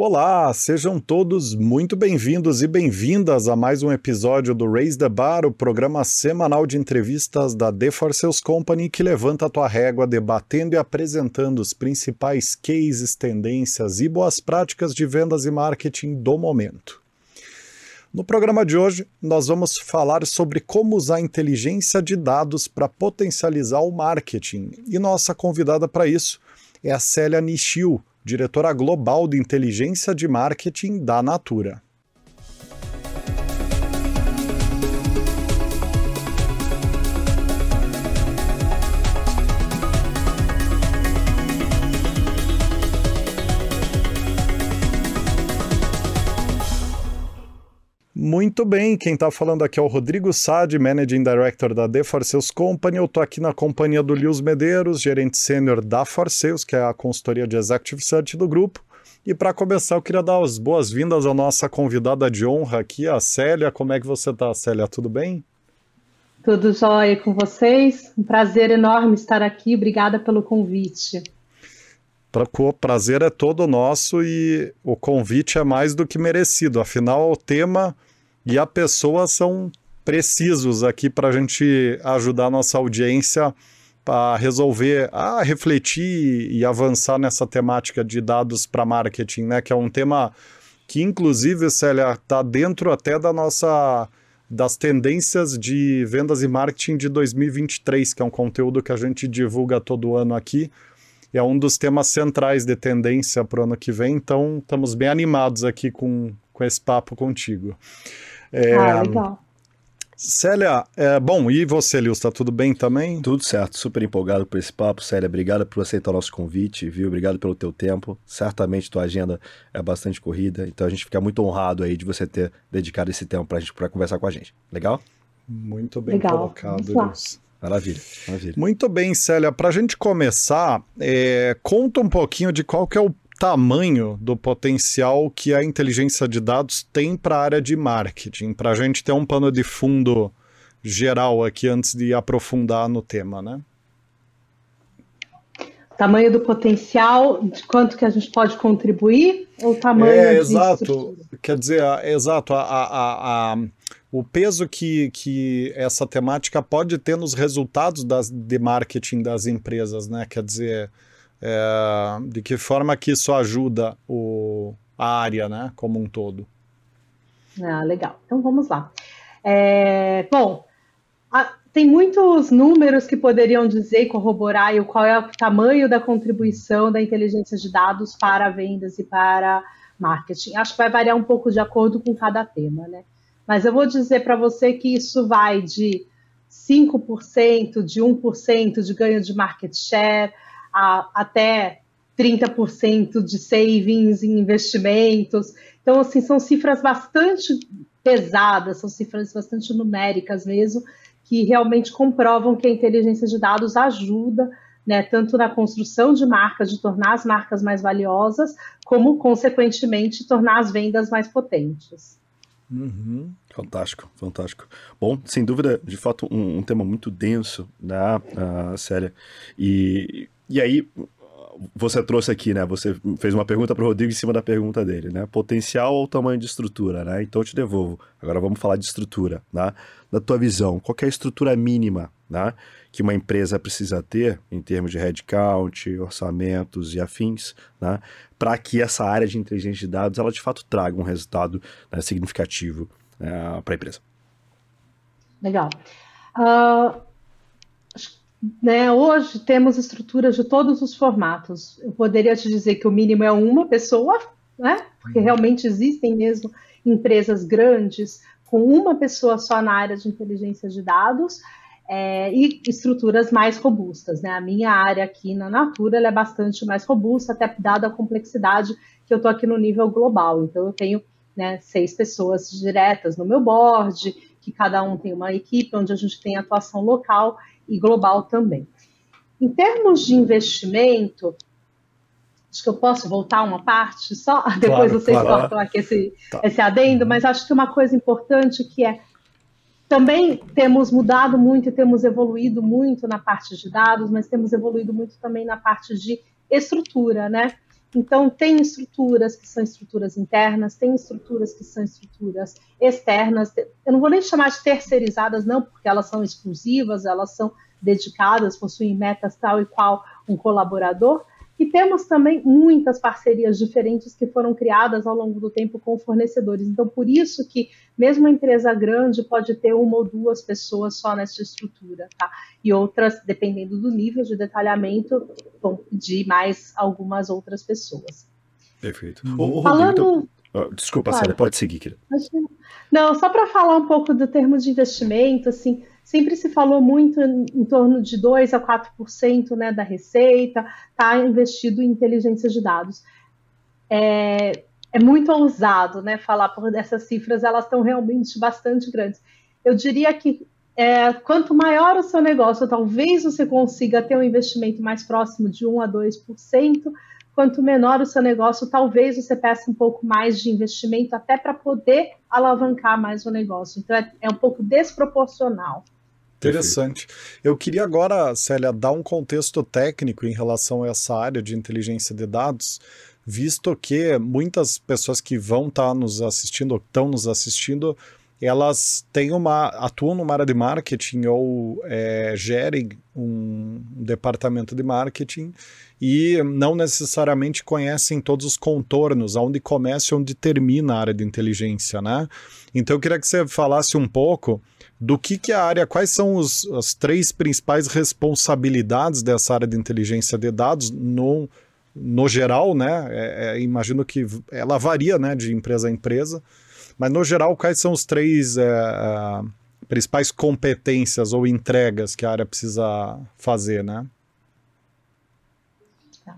Olá, sejam todos muito bem-vindos e bem-vindas a mais um episódio do Raise the Bar, o programa semanal de entrevistas da The For Sales Company que levanta a tua régua debatendo e apresentando os principais cases, tendências e boas práticas de vendas e marketing do momento. No programa de hoje, nós vamos falar sobre como usar inteligência de dados para potencializar o marketing. E nossa convidada para isso é a Célia Nishio, diretora global de inteligência de marketing da Natura. Muito bem, quem está falando aqui é o Rodrigo Sade, Managing Director da The For Sales Company. Eu estou aqui na companhia do Lius Medeiros, gerente sênior da For Sales, que é a consultoria de Executive Search do grupo. E para começar, eu queria dar as boas-vindas à nossa convidada de honra aqui, a Célia. Como é que você está, Célia? Tudo bem? Tudo jóia com vocês. Um prazer enorme estar aqui. Obrigada pelo convite. O prazer é todo nosso e o convite é mais do que merecido. Afinal, o tema e a pessoa são precisos aqui para a gente ajudar a nossa audiência a resolver, a refletir e avançar nessa temática de dados para marketing, né? Que é um tema que, inclusive, Célia, está dentro até da nossa das tendências de vendas e marketing de 2023, que é um conteúdo que a gente divulga todo ano aqui. É um dos temas centrais de tendência para o ano que vem, então estamos bem animados aqui com, com esse papo contigo. É, ah, legal. Célia, é, bom, e você, Lils, tá tudo bem também? Tudo certo, super empolgado por esse papo. Célia, obrigado por aceitar o nosso convite, viu? Obrigado pelo teu tempo. Certamente tua agenda é bastante corrida, então a gente fica muito honrado aí de você ter dedicado esse tempo pra gente para conversar com a gente. Legal? Muito bem legal. colocado. Maravilha, maravilha. Muito bem, Célia. Para a gente começar, é, conta um pouquinho de qual que é o tamanho do potencial que a inteligência de dados tem para a área de marketing, para a gente ter um pano de fundo geral aqui antes de aprofundar no tema, né? Tamanho do potencial, de quanto que a gente pode contribuir, ou tamanho é, exato. Estrutura? Quer dizer, é, exato, a, a, a, o peso que, que essa temática pode ter nos resultados das, de marketing das empresas, né? Quer dizer, é, de que forma que isso ajuda o, a área né, como um todo? Ah, legal. Então vamos lá. É, bom, a, tem muitos números que poderiam dizer e corroborar e qual é o tamanho da contribuição da inteligência de dados para vendas e para marketing. Acho que vai variar um pouco de acordo com cada tema, né? Mas eu vou dizer para você que isso vai de 5%, de 1% de ganho de market share, a, até 30% de savings em investimentos. Então, assim, são cifras bastante pesadas, são cifras bastante numéricas mesmo, que realmente comprovam que a inteligência de dados ajuda, né, tanto na construção de marcas, de tornar as marcas mais valiosas, como, consequentemente, tornar as vendas mais potentes. Uhum. Fantástico, fantástico. Bom, sem dúvida, de fato, um, um tema muito denso, né, uh, série. E e aí, você trouxe aqui, né? Você fez uma pergunta para o Rodrigo em cima da pergunta dele, né? Potencial ou tamanho de estrutura, né? Então eu te devolvo. Agora vamos falar de estrutura, né? Na tua visão, qual é a estrutura mínima, né? Que uma empresa precisa ter em termos de headcount, orçamentos e afins, né? Para que essa área de inteligência de dados ela de fato traga um resultado né, significativo né, para a empresa. Legal. Uh, né, hoje temos estruturas de todos os formatos. Eu poderia te dizer que o mínimo é uma pessoa, né? Porque realmente existem mesmo empresas grandes com uma pessoa só na área de inteligência de dados é, e estruturas mais robustas. Né? A minha área aqui na Natura é bastante mais robusta, até dada a complexidade que eu estou aqui no nível global. Então, eu tenho né, seis pessoas diretas no meu board, que cada um tem uma equipe onde a gente tem atuação local e global também. Em termos de investimento, acho que eu posso voltar uma parte só, depois vocês claro. cortam aqui esse, tá. esse adendo, mas acho que uma coisa importante que é também temos mudado muito e temos evoluído muito na parte de dados, mas temos evoluído muito também na parte de estrutura, né? Então, tem estruturas que são estruturas internas, tem estruturas que são estruturas externas. Eu não vou nem chamar de terceirizadas, não, porque elas são exclusivas, elas são dedicadas, possuem metas tal e qual um colaborador. E temos também muitas parcerias diferentes que foram criadas ao longo do tempo com fornecedores. Então, por isso que mesmo uma empresa grande pode ter uma ou duas pessoas só nessa estrutura, tá? E outras, dependendo do nível de detalhamento, vão pedir mais algumas outras pessoas. Perfeito. O, o Falando... Rodrigo, então... Desculpa, claro. Sara, pode seguir, querida. Não, só para falar um pouco do termo de investimento, assim, sempre se falou muito em, em torno de 2 a 4% né, da receita está investido em inteligência de dados. É, é muito ousado né, falar por essas cifras, elas estão realmente bastante grandes. Eu diria que é, quanto maior o seu negócio, talvez você consiga ter um investimento mais próximo de 1 a 2%, quanto menor o seu negócio, talvez você peça um pouco mais de investimento até para poder alavancar mais o negócio. Então é, é um pouco desproporcional. Interessante. Eu queria agora, Célia, dar um contexto técnico em relação a essa área de inteligência de dados, visto que muitas pessoas que vão estar tá nos assistindo ou estão nos assistindo, elas têm uma atuam numa área de marketing ou é, gerem um departamento de marketing e não necessariamente conhecem todos os contornos, aonde começa e onde termina a área de inteligência, né? Então eu queria que você falasse um pouco do que, que a área, quais são os, as três principais responsabilidades dessa área de inteligência de dados no, no geral, né? É, é, imagino que ela varia né, de empresa a empresa, mas no geral, quais são os três é, é principais competências ou entregas que a área precisa fazer, né? Tá.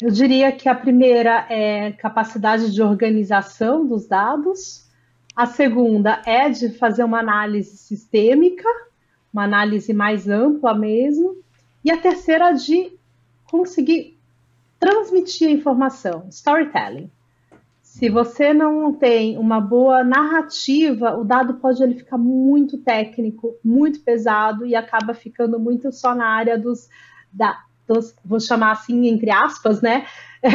Eu diria que a primeira é capacidade de organização dos dados, a segunda é de fazer uma análise sistêmica, uma análise mais ampla mesmo. E a terceira de conseguir transmitir a informação, storytelling. Se você não tem uma boa narrativa, o dado pode ele ficar muito técnico, muito pesado e acaba ficando muito só na área dos, da, dos vou chamar assim entre aspas, né,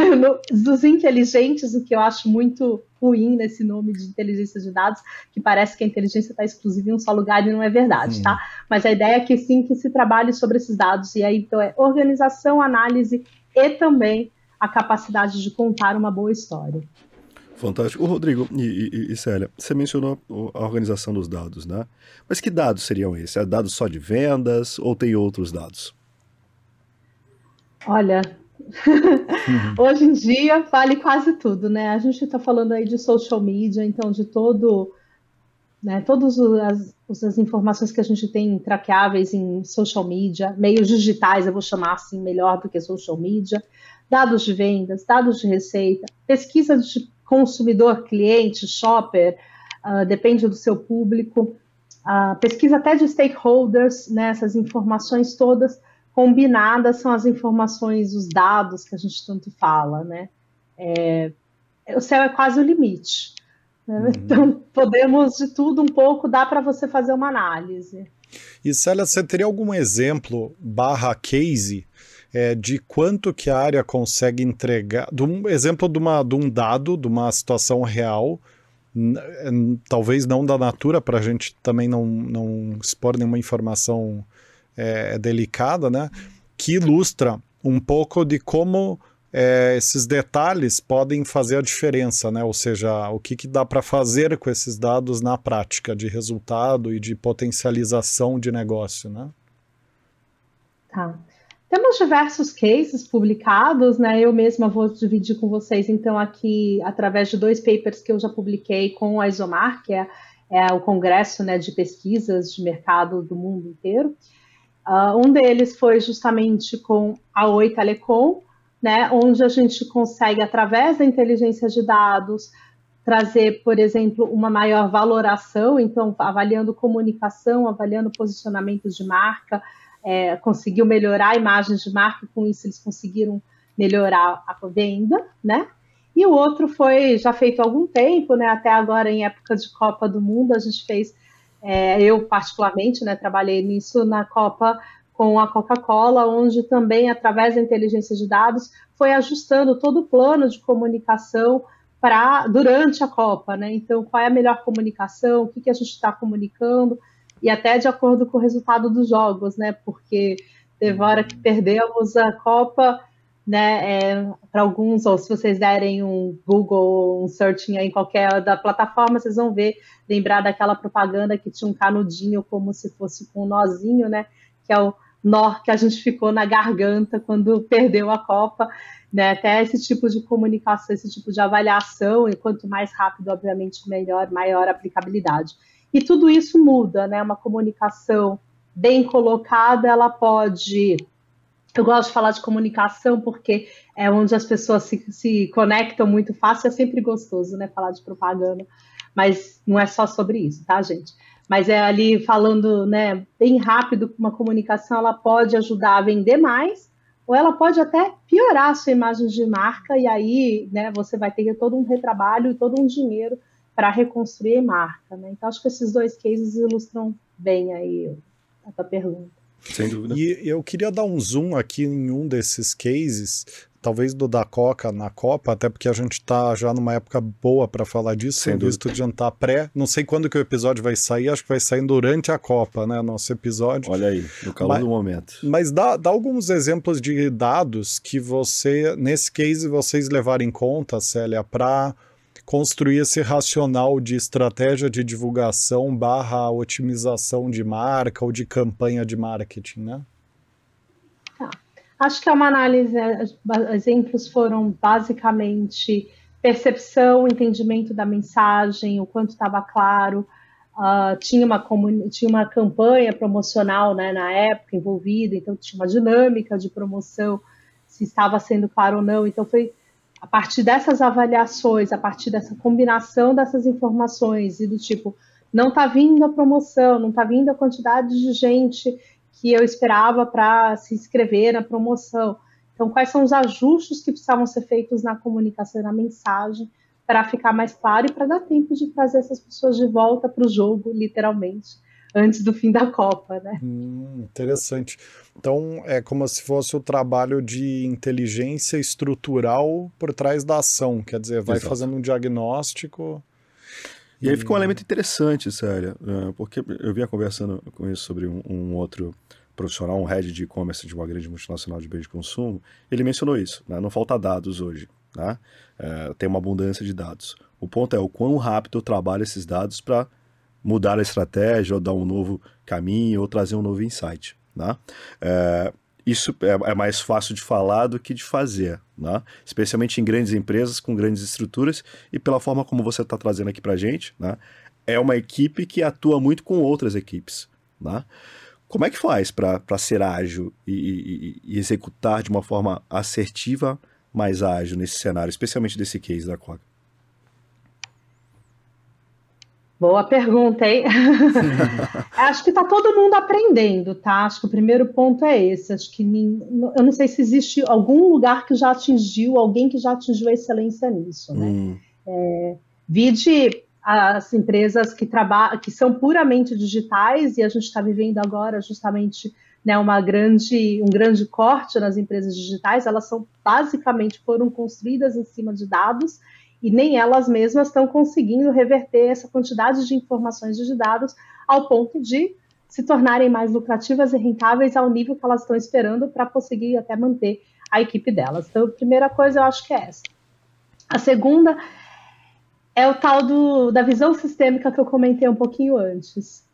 dos inteligentes, o que eu acho muito ruim nesse nome de inteligência de dados, que parece que a inteligência está exclusiva em um só lugar e não é verdade, tá? Mas a ideia é que sim, que se trabalhe sobre esses dados, e aí então é organização, análise e também a capacidade de contar uma boa história. Fantástico. Rodrigo e, e, e, Célia, você mencionou a organização dos dados, né? Mas que dados seriam esses? É dados só de vendas ou tem outros dados? Olha, Uhum. Hoje em dia vale quase tudo, né? A gente está falando aí de social media, então de todo, né? Todas as, as informações que a gente tem traqueáveis em social media, meios digitais, eu vou chamar assim melhor do que social media, dados de vendas, dados de receita, pesquisa de consumidor, cliente, shopper, uh, depende do seu público, uh, pesquisa até de stakeholders, né? Essas informações todas combinadas são as informações, os dados que a gente tanto fala, né? É, o céu é quase o limite. Né? Uhum. Então, podemos de tudo um pouco, dá para você fazer uma análise. E Célia, você teria algum exemplo barra case é, de quanto que a área consegue entregar, de um exemplo de, uma, de um dado, de uma situação real, talvez não da Natura, para a gente também não, não expor nenhuma informação é, é, delicada, né? Que ilustra um pouco de como é, esses detalhes podem fazer a diferença, né? Ou seja, o que, que dá para fazer com esses dados na prática de resultado e de potencialização de negócio, né? Tá. Temos diversos cases publicados, né? Eu mesma vou dividir com vocês, então, aqui, através de dois papers que eu já publiquei com a Isomar, que é, é o Congresso né, de Pesquisas de Mercado do Mundo inteiro. Uh, um deles foi justamente com a Oi Telecom, né, onde a gente consegue, através da inteligência de dados, trazer, por exemplo, uma maior valoração, então, avaliando comunicação, avaliando posicionamentos de marca, é, conseguiu melhorar a imagem de marca, com isso eles conseguiram melhorar a venda, né? E o outro foi já feito há algum tempo, né? Até agora, em época de Copa do Mundo, a gente fez é, eu, particularmente, né, trabalhei nisso na Copa com a Coca-Cola, onde também, através da inteligência de dados, foi ajustando todo o plano de comunicação para durante a Copa, né? Então, qual é a melhor comunicação, o que, que a gente está comunicando, e até de acordo com o resultado dos jogos, né? Porque teve hora que perdemos a Copa, né? É, para alguns, ou se vocês derem um Google, um searching em qualquer da plataforma, vocês vão ver, lembrar daquela propaganda que tinha um canudinho como se fosse com um nozinho, né? Que é o nó que a gente ficou na garganta quando perdeu a Copa, né? Até esse tipo de comunicação, esse tipo de avaliação, e quanto mais rápido, obviamente, melhor, maior aplicabilidade. E tudo isso muda, né? Uma comunicação bem colocada, ela pode. Eu gosto de falar de comunicação porque é onde as pessoas se, se conectam muito fácil, é sempre gostoso, né? Falar de propaganda, mas não é só sobre isso, tá, gente? mas é ali falando né, bem rápido, uma comunicação ela pode ajudar a vender mais, ou ela pode até piorar a sua imagem de marca, e aí né, você vai ter todo um retrabalho e todo um dinheiro para reconstruir marca. Né? Então, acho que esses dois cases ilustram bem aí a tua pergunta. Sem dúvida. E eu queria dar um zoom aqui em um desses cases, talvez do da Coca na Copa, até porque a gente está já numa época boa para falar disso, Sem visto de jantar pré. Não sei quando que o episódio vai sair, acho que vai sair durante a Copa, né? Nosso episódio. Olha aí, no calor mas, do momento. Mas dá, dá alguns exemplos de dados que você, nesse case, vocês levarem em conta, Célia, para construir esse racional de estratégia de divulgação barra otimização de marca ou de campanha de marketing, né? Acho que é uma análise, é, exemplos foram basicamente percepção, entendimento da mensagem, o quanto estava claro. Uh, tinha, uma tinha uma campanha promocional né, na época envolvida, então tinha uma dinâmica de promoção, se estava sendo claro ou não. Então foi a partir dessas avaliações, a partir dessa combinação dessas informações e do tipo, não está vindo a promoção, não está vindo a quantidade de gente que eu esperava para se inscrever na promoção. Então, quais são os ajustes que precisavam ser feitos na comunicação na mensagem para ficar mais claro e para dar tempo de trazer essas pessoas de volta para o jogo, literalmente, antes do fim da Copa, né? Hum, interessante. Então, é como se fosse o trabalho de inteligência estrutural por trás da ação, quer dizer, vai Exato. fazendo um diagnóstico e aí fica um elemento interessante, sério, né? porque eu vinha conversando com isso sobre um, um outro profissional, um head de e-commerce de uma grande multinacional de bens de consumo, ele mencionou isso, né? não falta dados hoje, né? É, tem uma abundância de dados. O ponto é o quão rápido eu trabalho esses dados para mudar a estratégia, ou dar um novo caminho, ou trazer um novo insight. Né? É, isso é, é, mais fácil de falar do que de fazer, né? especialmente em grandes empresas com grandes estruturas e pela forma como você está trazendo aqui para gente, né? é uma equipe que atua muito com outras equipes. Né? Como é que faz para ser ágil e, e, e, executar de uma forma assertiva, mais ágil nesse cenário, especialmente desse case da Quag? Boa pergunta, hein? Acho que está todo mundo aprendendo, tá? Acho que o primeiro ponto é esse. Acho que eu não sei se existe algum lugar que já atingiu, alguém que já atingiu a excelência nisso, né? Hum. É, vide as empresas que trabalham, que são puramente digitais, e a gente está vivendo agora justamente né, uma grande, um grande corte nas empresas digitais, elas são basicamente foram construídas em cima de dados e nem elas mesmas estão conseguindo reverter essa quantidade de informações de dados ao ponto de se tornarem mais lucrativas e rentáveis ao nível que elas estão esperando para conseguir até manter a equipe delas. Então, a primeira coisa eu acho que é essa. A segunda é o tal do, da visão sistêmica que eu comentei um pouquinho antes.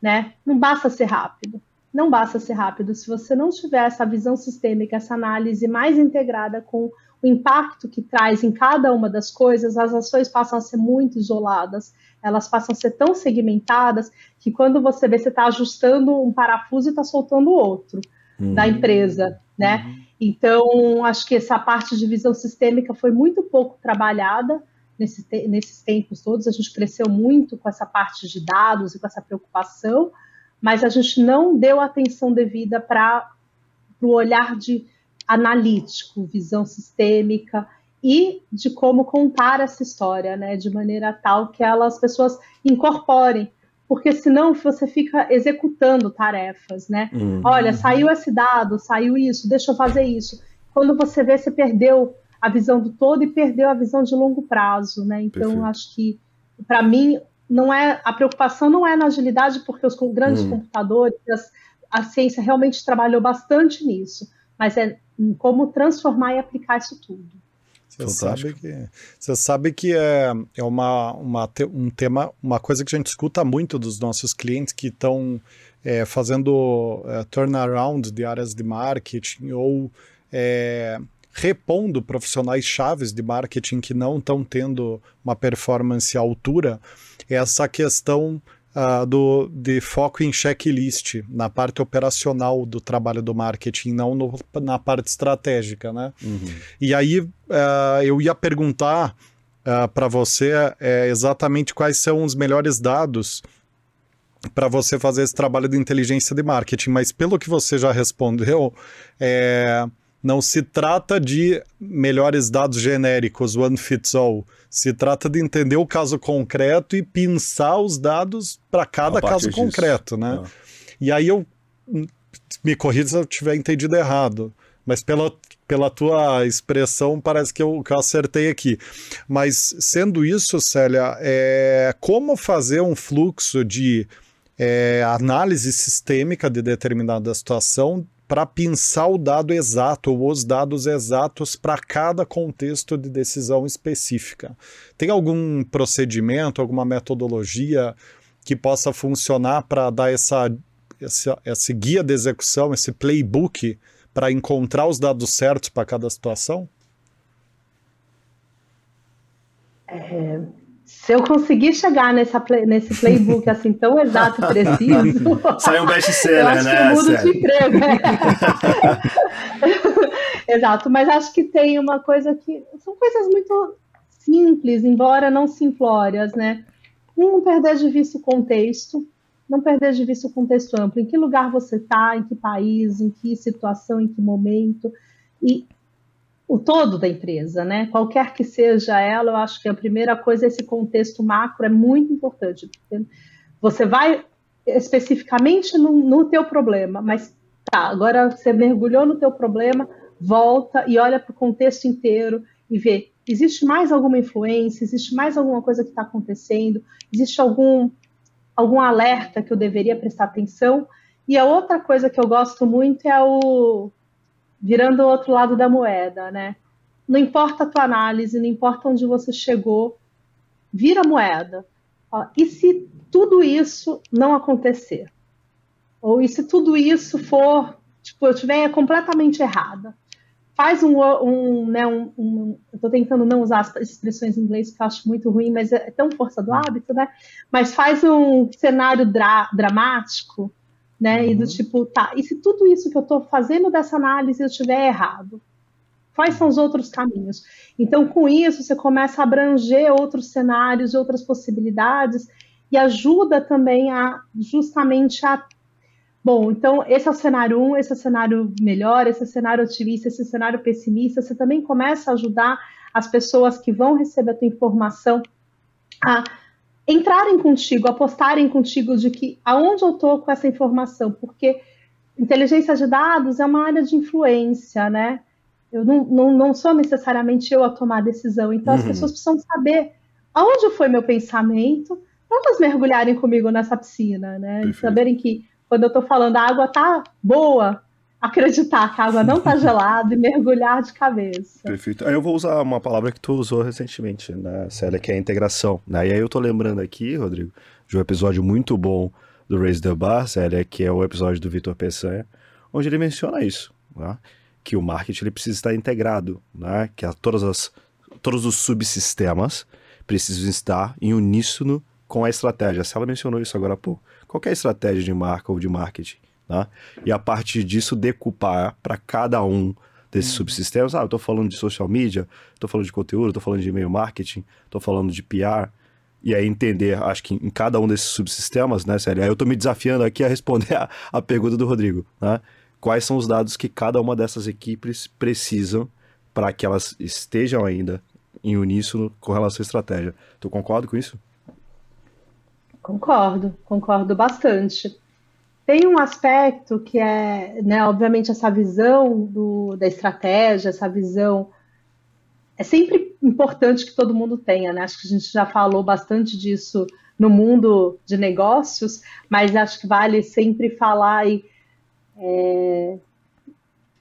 Né? Não basta ser rápido. Não basta ser rápido. Se você não tiver essa visão sistêmica, essa análise mais integrada com o impacto que traz em cada uma das coisas, as ações passam a ser muito isoladas, elas passam a ser tão segmentadas que quando você vê, você está ajustando um parafuso e está soltando outro uhum. da empresa, né? Uhum. Então, acho que essa parte de visão sistêmica foi muito pouco trabalhada nesse te nesses tempos todos. A gente cresceu muito com essa parte de dados e com essa preocupação, mas a gente não deu atenção devida para o olhar de analítico, visão sistêmica e de como contar essa história, né, de maneira tal que elas, as pessoas incorporem porque senão você fica executando tarefas, né? Uhum. Olha, saiu esse dado, saiu isso, deixa eu fazer isso. Quando você vê, você perdeu a visão do todo e perdeu a visão de longo prazo, né? Então, Perfeito. acho que, para mim, não é a preocupação não é na agilidade, porque os grandes uhum. computadores, as, a ciência realmente trabalhou bastante nisso, mas é como transformar e aplicar isso tudo. Você sabe que, você sabe que é, é uma, uma, um tema, uma coisa que a gente escuta muito dos nossos clientes que estão é, fazendo é, turnaround de áreas de marketing ou é, repondo profissionais chaves de marketing que não estão tendo uma performance à altura, essa questão uh, do, de foco em checklist, na parte operacional do trabalho do marketing, não no, na parte estratégica, né? Uhum. E aí uh, eu ia perguntar uh, ah, para você uh, exatamente quais são os melhores dados para você fazer esse trabalho de inteligência de marketing, mas pelo que você já respondeu, é, não se trata de melhores dados genéricos, one fits all. Se trata de entender o caso concreto e pensar os dados para cada caso disso. concreto, né? Ah. E aí eu me corrija se eu tiver entendido errado, mas pela, pela tua expressão parece que eu, que eu acertei aqui. Mas sendo isso, Célia, é, como fazer um fluxo de é, análise sistêmica de determinada situação para pensar o dado exato ou os dados exatos para cada contexto de decisão específica. Tem algum procedimento, alguma metodologia que possa funcionar para dar essa, essa, esse guia de execução, esse playbook para encontrar os dados certos para cada situação? É, se eu conseguir chegar nessa play, nesse playbook assim tão exato e preciso. Sai um best-seller, né? Eu mudo de emprego. Né? Exato, mas acho que tem uma coisa que. São coisas muito simples, embora não simplórias, né? Um, não perder de vista o contexto, não perder de vista o contexto amplo. Em que lugar você está, em que país, em que situação, em que momento. E o todo da empresa, né? Qualquer que seja ela, eu acho que a primeira coisa, esse contexto macro é muito importante. Você vai especificamente no, no teu problema, mas tá, agora você mergulhou no teu problema, volta e olha para o contexto inteiro e vê, existe mais alguma influência, existe mais alguma coisa que está acontecendo, existe algum, algum alerta que eu deveria prestar atenção. E a outra coisa que eu gosto muito é o virando o outro lado da moeda, né? Não importa a tua análise, não importa onde você chegou, vira a moeda. E se tudo isso não acontecer? Ou e se tudo isso for, tipo, eu estiver completamente errada? Faz um, um né, um, um eu estou tentando não usar as expressões em inglês que eu acho muito ruim, mas é tão força do hábito, né? Mas faz um cenário dra dramático, né? Uhum. E do uhum. tipo, tá, e se tudo isso que eu estou fazendo dessa análise eu estiver errado? Quais são os outros caminhos? Então, com isso, você começa a abranger outros cenários, outras possibilidades, e ajuda também a justamente a. Bom, então, esse é o cenário 1, um, esse é o cenário melhor, esse é o cenário otimista, esse é o cenário pessimista. Você também começa a ajudar as pessoas que vão receber a tua informação a entrarem contigo, apostarem contigo de que aonde eu estou com essa informação, porque inteligência de dados é uma área de influência, né? Eu não, não, não sou necessariamente eu a tomar a decisão, então uhum. as pessoas precisam saber aonde foi meu pensamento, para elas mergulharem comigo nessa piscina, né? Perfeito. E saberem que quando eu estou falando a água tá boa, acreditar que a água não está gelada e mergulhar de cabeça. Perfeito. Aí eu vou usar uma palavra que tu usou recentemente, né, Célia, que é a integração. Né? E aí eu tô lembrando aqui, Rodrigo, de um episódio muito bom do Raise the Bar, Célia, que é o episódio do Vitor Peçanha, onde ele menciona isso, né? que o marketing ele precisa estar integrado, né? que a, todas as, todos os subsistemas precisam estar em uníssono com a estratégia. A Célia mencionou isso agora há pouco. Qual é a estratégia de marca ou de marketing? Né? E a partir disso, decupar para cada um desses uhum. subsistemas. Ah, eu estou falando de social media, estou falando de conteúdo, estou falando de e-mail marketing, estou falando de PR. E aí entender, acho que em cada um desses subsistemas, né, Sério? Aí eu estou me desafiando aqui a responder a, a pergunta do Rodrigo, né? Quais são os dados que cada uma dessas equipes precisam para que elas estejam ainda em uníssono com relação à estratégia? Tu concorda com isso? Concordo, concordo bastante. Tem um aspecto que é, né, obviamente, essa visão do, da estratégia, essa visão. É sempre importante que todo mundo tenha, né? Acho que a gente já falou bastante disso no mundo de negócios, mas acho que vale sempre falar e é,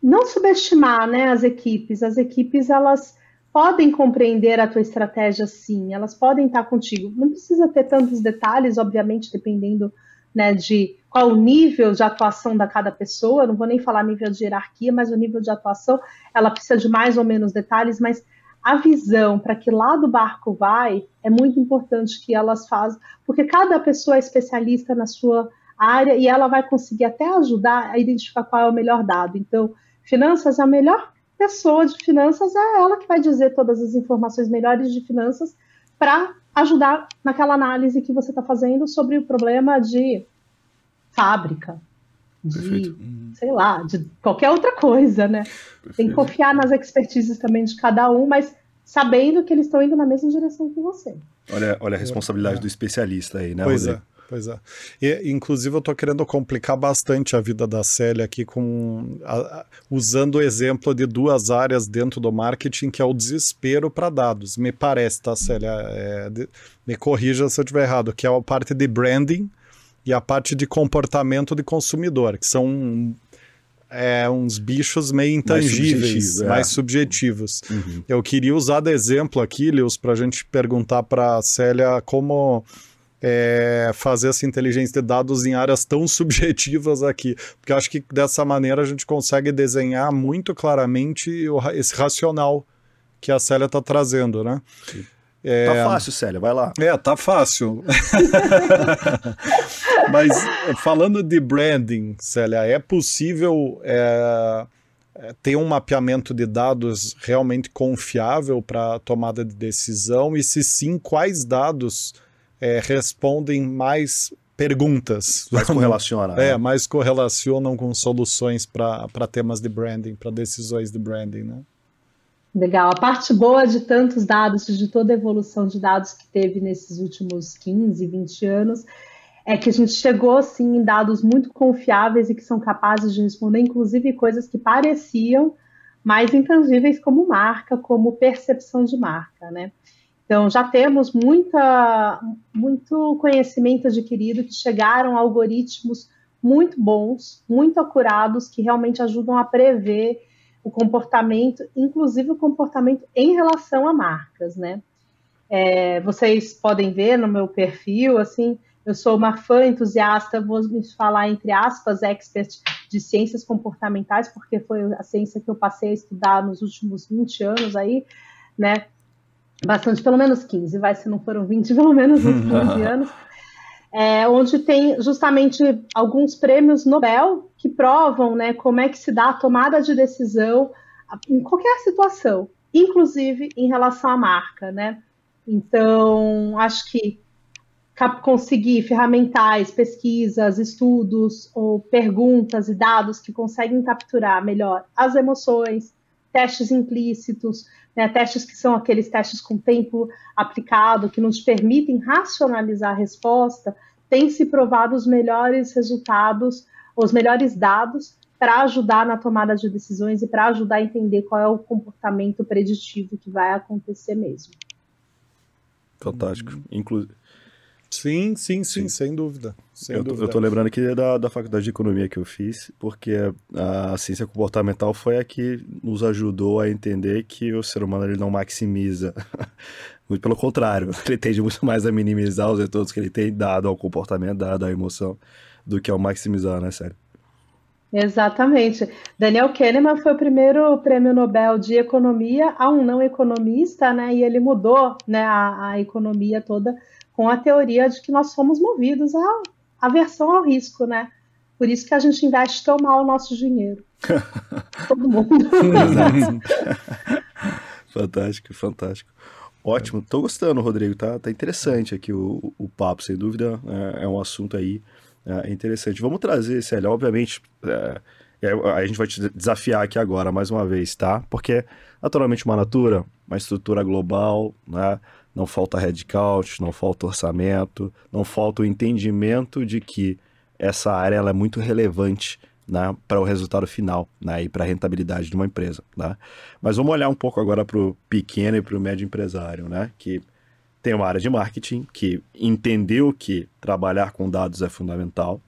não subestimar né, as equipes. As equipes, elas podem compreender a tua estratégia sim, elas podem estar contigo. Não precisa ter tantos detalhes, obviamente, dependendo né, de qual o nível de atuação da cada pessoa, não vou nem falar nível de hierarquia, mas o nível de atuação, ela precisa de mais ou menos detalhes, mas a visão para que lado o barco vai é muito importante que elas façam, porque cada pessoa é especialista na sua área e ela vai conseguir até ajudar a identificar qual é o melhor dado. Então, finanças a melhor pessoa de finanças é ela que vai dizer todas as informações melhores de finanças para ajudar naquela análise que você está fazendo sobre o problema de fábrica, de, Perfeito. sei lá, de qualquer outra coisa, né? Perfeito. Tem que confiar nas expertises também de cada um, mas sabendo que eles estão indo na mesma direção que você. Olha, olha a responsabilidade é. do especialista aí, né? Pois Rodrigo? é. Pois é. E, inclusive, eu estou querendo complicar bastante a vida da Célia aqui com a, a, usando o exemplo de duas áreas dentro do marketing, que é o desespero para dados. Me parece, tá, Célia? É, de, me corrija se eu estiver errado, que é a parte de branding e a parte de comportamento de consumidor, que são é, uns bichos meio intangíveis, mais, mais subjetivos. Uhum. Eu queria usar de exemplo aqui, Leos, para a gente perguntar para a Célia como é, fazer essa inteligência de dados em áreas tão subjetivas aqui, porque acho que dessa maneira a gente consegue desenhar muito claramente o, esse racional que a Célia está trazendo, né? É... Tá fácil, Célia, vai lá. É, tá fácil. Mas falando de branding, Célia, é possível é, é ter um mapeamento de dados realmente confiável para tomada de decisão? E se sim, quais dados é, respondem mais perguntas. Mais correlacionam. É, né? mais correlacionam com soluções para temas de branding, para decisões de branding, né? Legal. A parte boa de tantos dados, de toda a evolução de dados que teve nesses últimos 15, 20 anos, é que a gente chegou, sim, em dados muito confiáveis e que são capazes de responder, inclusive, coisas que pareciam mais intangíveis como marca, como percepção de marca, né? Então, já temos muita, muito conhecimento adquirido que chegaram algoritmos muito bons, muito acurados, que realmente ajudam a prever o comportamento, inclusive o comportamento em relação a marcas, né? É, vocês podem ver no meu perfil, assim, eu sou uma fã entusiasta, vou me falar entre aspas, expert de ciências comportamentais, porque foi a ciência que eu passei a estudar nos últimos 20 anos aí, né? Bastante, pelo menos 15, vai, se não foram 20, pelo menos uns 15 anos, é, onde tem justamente alguns prêmios Nobel que provam né, como é que se dá a tomada de decisão em qualquer situação, inclusive em relação à marca, né? Então, acho que conseguir ferramentais, pesquisas, estudos ou perguntas e dados que conseguem capturar melhor as emoções, testes implícitos, né, testes que são aqueles testes com tempo aplicado, que nos permitem racionalizar a resposta, têm se provado os melhores resultados, os melhores dados para ajudar na tomada de decisões e para ajudar a entender qual é o comportamento preditivo que vai acontecer mesmo. Fantástico. Inclusive. Sim, sim, sim, sim, sem dúvida. Sem eu, dúvida. eu tô lembrando aqui da, da faculdade de economia que eu fiz, porque a ciência comportamental foi a que nos ajudou a entender que o ser humano ele não maximiza. muito pelo contrário, ele tende muito mais a minimizar os retornos que ele tem dado ao comportamento, dado à emoção, do que ao maximizar, né, sério? Exatamente. Daniel Kahneman foi o primeiro prêmio Nobel de economia a um não economista, né? E ele mudou, né, a, a economia toda com a teoria de que nós somos movidos à aversão ao risco, né? Por isso que a gente investe tão mal o nosso dinheiro. Todo mundo. fantástico, fantástico. Ótimo, tô gostando, Rodrigo, tá, tá interessante aqui o, o papo, sem dúvida, é, é um assunto aí é, interessante. Vamos trazer, Célia, obviamente, é, é, a gente vai te desafiar aqui agora, mais uma vez, tá? Porque, naturalmente, uma natura, uma estrutura global, né? Não falta headcount, não falta orçamento, não falta o entendimento de que essa área ela é muito relevante né, para o resultado final né, e para a rentabilidade de uma empresa. Né? Mas vamos olhar um pouco agora para o pequeno e para o médio empresário, né, que tem uma área de marketing que entendeu que trabalhar com dados é fundamental,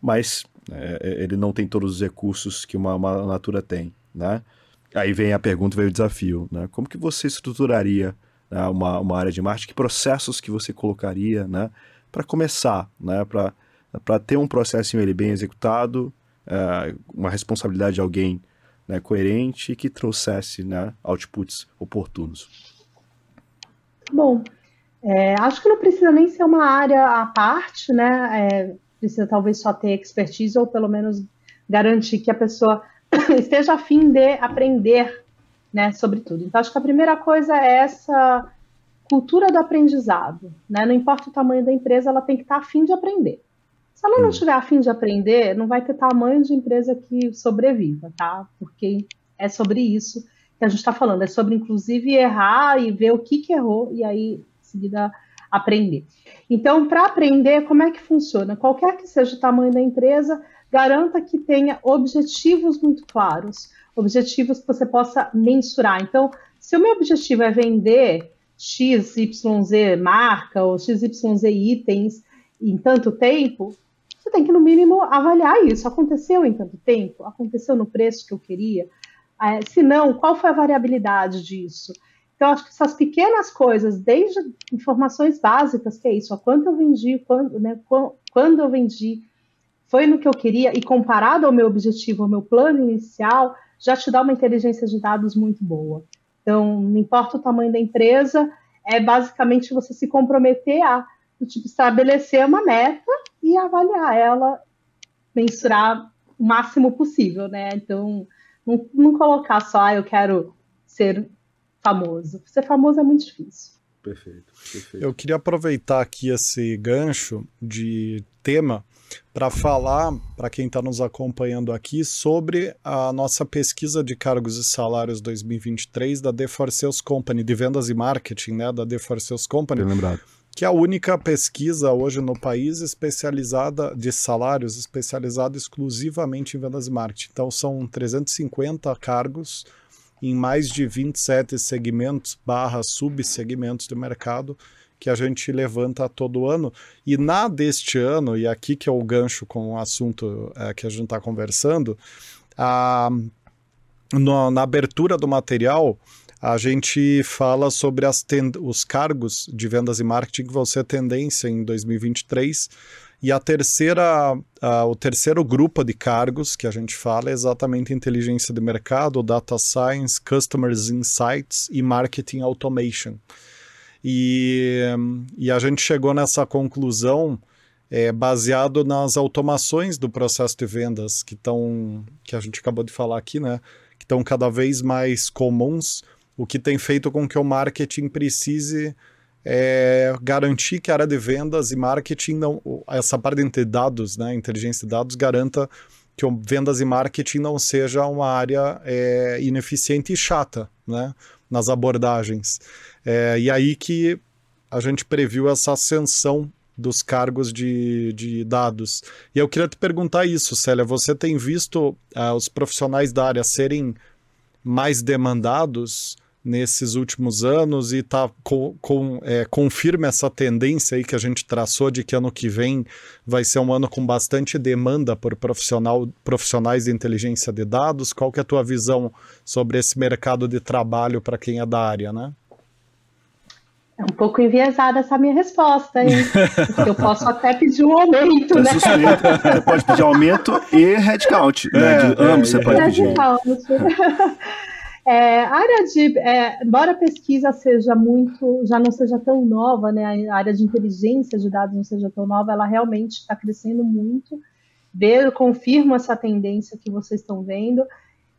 mas é, é ele não tem todos os recursos que uma, uma Natura tem. Né? Aí vem a pergunta, vem o desafio. Né? Como que você estruturaria né, uma, uma área de marketing? Que processos que você colocaria né, para começar, né, para ter um processo ele bem executado, uh, uma responsabilidade de alguém né, coerente e que trouxesse né, outputs oportunos? Bom, é, acho que não precisa nem ser uma área à parte, né? É, precisa talvez só ter expertise ou pelo menos garantir que a pessoa esteja afim de aprender, né, sobre tudo. Então, acho que a primeira coisa é essa cultura do aprendizado, né? Não importa o tamanho da empresa, ela tem que estar afim de aprender. Se ela não estiver hum. afim de aprender, não vai ter tamanho de empresa que sobreviva, tá? Porque é sobre isso que a gente está falando, é sobre inclusive errar e ver o que, que errou e aí em seguida aprender. Então, para aprender, como é que funciona? Qualquer que seja o tamanho da empresa, garanta que tenha objetivos muito claros, objetivos que você possa mensurar. Então, se o meu objetivo é vender XYZ marca ou XYZ itens em tanto tempo, você tem que, no mínimo, avaliar isso. Aconteceu em tanto tempo? Aconteceu no preço que eu queria? É, se não, qual foi a variabilidade disso? Então, acho que essas pequenas coisas, desde informações básicas, que é isso, a quanto eu vendi, quando, né, quando eu vendi, foi no que eu queria, e comparado ao meu objetivo, ao meu plano inicial, já te dá uma inteligência de dados muito boa. Então, não importa o tamanho da empresa, é basicamente você se comprometer a tipo, estabelecer uma meta e avaliar ela, mensurar o máximo possível, né? Então, não, não colocar só, ah, eu quero ser famoso. Ser famoso é muito difícil. Perfeito, perfeito. Eu queria aproveitar aqui esse gancho de tema para falar para quem está nos acompanhando aqui sobre a nossa pesquisa de cargos e salários 2023 da The For Sales Company, de vendas e marketing, né, da The For Sales Company. Bem lembrado que é a única pesquisa hoje no país especializada de salários, especializada exclusivamente em vendas e marketing. Então são 350 cargos em mais de 27 segmentos barra subsegmentos do mercado que a gente levanta todo ano. E na deste ano, e aqui que é o gancho com o assunto é, que a gente está conversando, a, no, na abertura do material, a gente fala sobre os cargos de vendas e marketing que vão ser tendência em 2023. E a terceira, a, o terceiro grupo de cargos que a gente fala é exatamente inteligência de mercado, data science, customers insights e marketing automation. E, e a gente chegou nessa conclusão é, baseado nas automações do processo de vendas que estão que a gente acabou de falar aqui, né? Que estão cada vez mais comuns o que tem feito com que o marketing precise é, garantir que a área de vendas e marketing, não, essa parte de dados, né, inteligência de dados, garanta que vendas e marketing não seja uma área é, ineficiente e chata né, nas abordagens. É, e aí que a gente previu essa ascensão dos cargos de, de dados. E eu queria te perguntar isso, Célia, você tem visto uh, os profissionais da área serem mais demandados nesses últimos anos e tá com, com é, confirma essa tendência aí que a gente traçou de que ano que vem vai ser um ano com bastante demanda por profissional, profissionais de inteligência de dados. Qual que é a tua visão sobre esse mercado de trabalho para quem é da área, né? É um pouco enviesada essa minha resposta, hein? eu posso até pedir um aumento, né? Você pode pedir aumento e headcount, né? É, de ambos é, você pode pedir. É, a área de, é, embora a pesquisa seja muito, já não seja tão nova, né, a área de inteligência de dados não seja tão nova, ela realmente está crescendo muito. Ver, confirmo essa tendência que vocês estão vendo,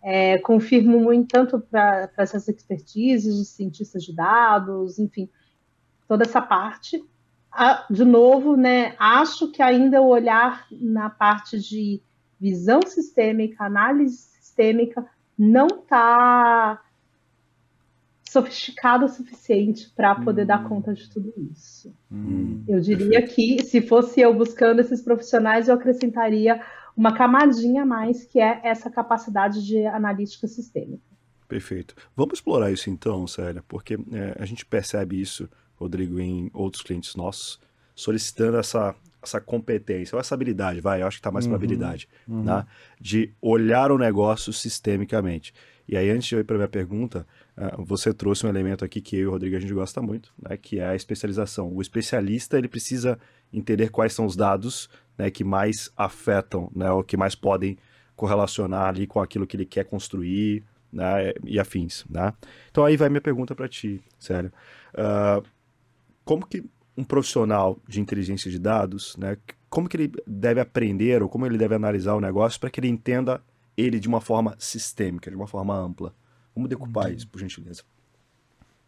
é, confirmo muito tanto para essas expertises de cientistas de dados, enfim, toda essa parte. de novo, né, acho que ainda o olhar na parte de visão sistêmica, análise sistêmica, não está sofisticado o suficiente para poder hum. dar conta de tudo isso. Hum. Eu diria que, se fosse eu buscando esses profissionais, eu acrescentaria uma camadinha a mais, que é essa capacidade de analítica sistêmica. Perfeito. Vamos explorar isso então, Célia, porque é, a gente percebe isso, Rodrigo, em outros clientes nossos, solicitando essa, essa competência, ou essa habilidade, vai, eu acho que está mais uhum, para habilidade, uhum. né, de olhar o negócio sistemicamente. E aí, antes de eu ir para a minha pergunta, uh, você trouxe um elemento aqui que eu e o Rodrigo a gente gosta muito, né, que é a especialização. O especialista ele precisa entender quais são os dados né, que mais afetam, né, ou que mais podem correlacionar ali com aquilo que ele quer construir, né, e afins. Né? Então aí vai minha pergunta para ti, sério. Uh, como que um profissional de inteligência de dados, né, como que ele deve aprender ou como ele deve analisar o negócio para que ele entenda ele de uma forma sistêmica, de uma forma ampla? Vamos decupar isso, por gentileza.